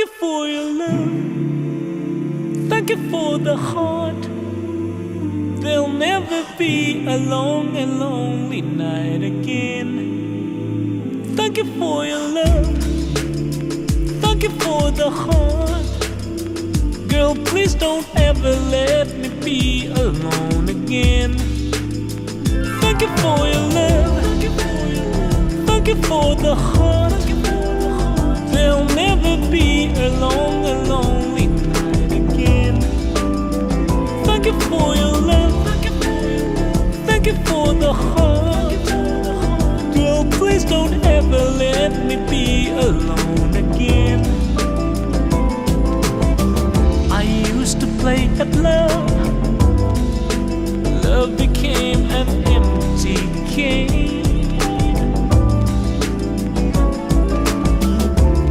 you for your love. Thank you for the heart. There'll never be a long and lonely night again. Thank you for your love. Thank you for the heart. Girl, please don't ever let me be alone again. Thank you for your love. Thank you for the heart. Alone again. I used to play at love. Love became an empty game.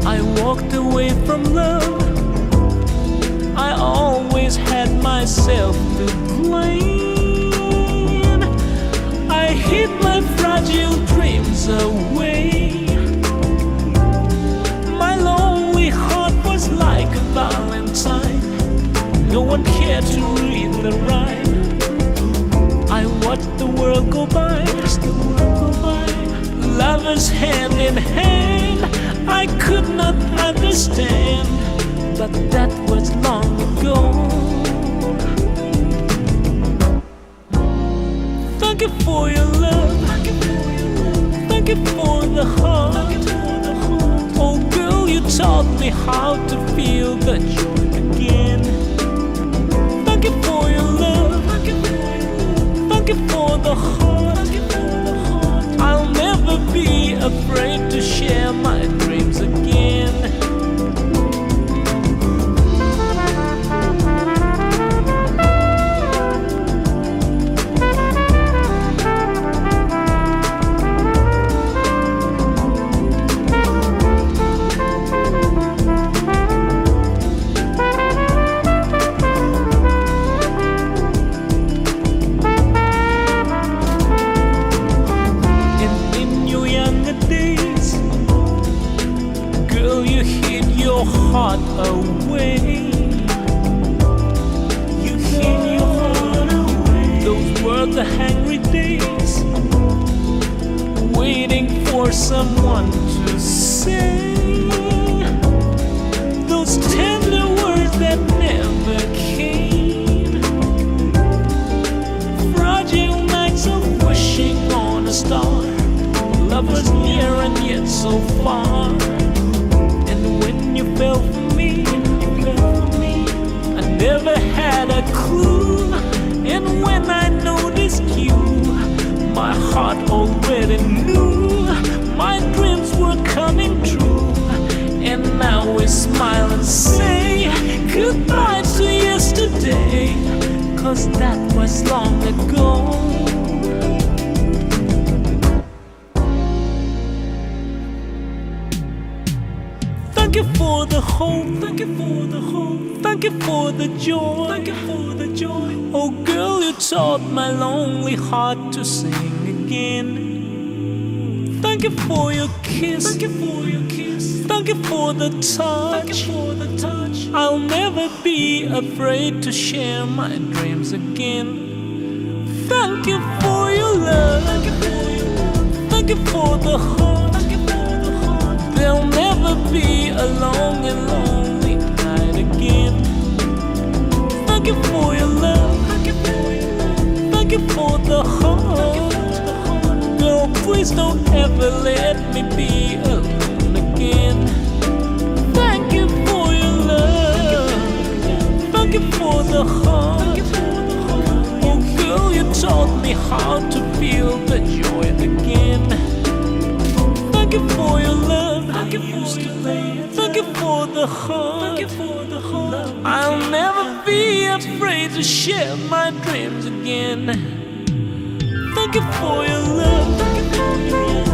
I walked away from love. I always had myself to blame. World go by. The world go by. Lovers hand in hand. I could not understand, but that was long ago. Thank you for your love. Thank you for the heart. Oh, girl, you taught me how to feel the joy again. Thank you for heart away. You hid your heart away. Those were the hungry days, waiting for someone to say those tender words that never came. Fragile nights of wishing on a star. Lovers near and yet so far. You fell for me, you fell for me. I never had a clue. And when I noticed you, my heart already knew my dreams were coming true. And now we smile and say goodbye to yesterday. Cause that was long ago. You for the hope. Thank you for the hope. Thank you for the joy. Thank you for the joy. Oh, girl, you taught my lonely heart to sing again. Thank you for your kiss. Thank you for your kiss. Thank you for the touch. Thank you for the touch. I'll never be afraid to share my dreams again. Thank you for your love. Thank you for the heart. Thank you for the heart. There'll be a long and lonely night again. Thank you for your love. Thank you for your love. Thank you for the heart. Girl, please don't ever let me be alone again. Thank you for your love. Thank you for the heart. Oh, girl, you taught me how to feel the joy again. Thank you for your love. Thank you for your love. Thank you for the heart. Thank for the heart. I'll never be afraid to share my dreams again. Thank you for your love.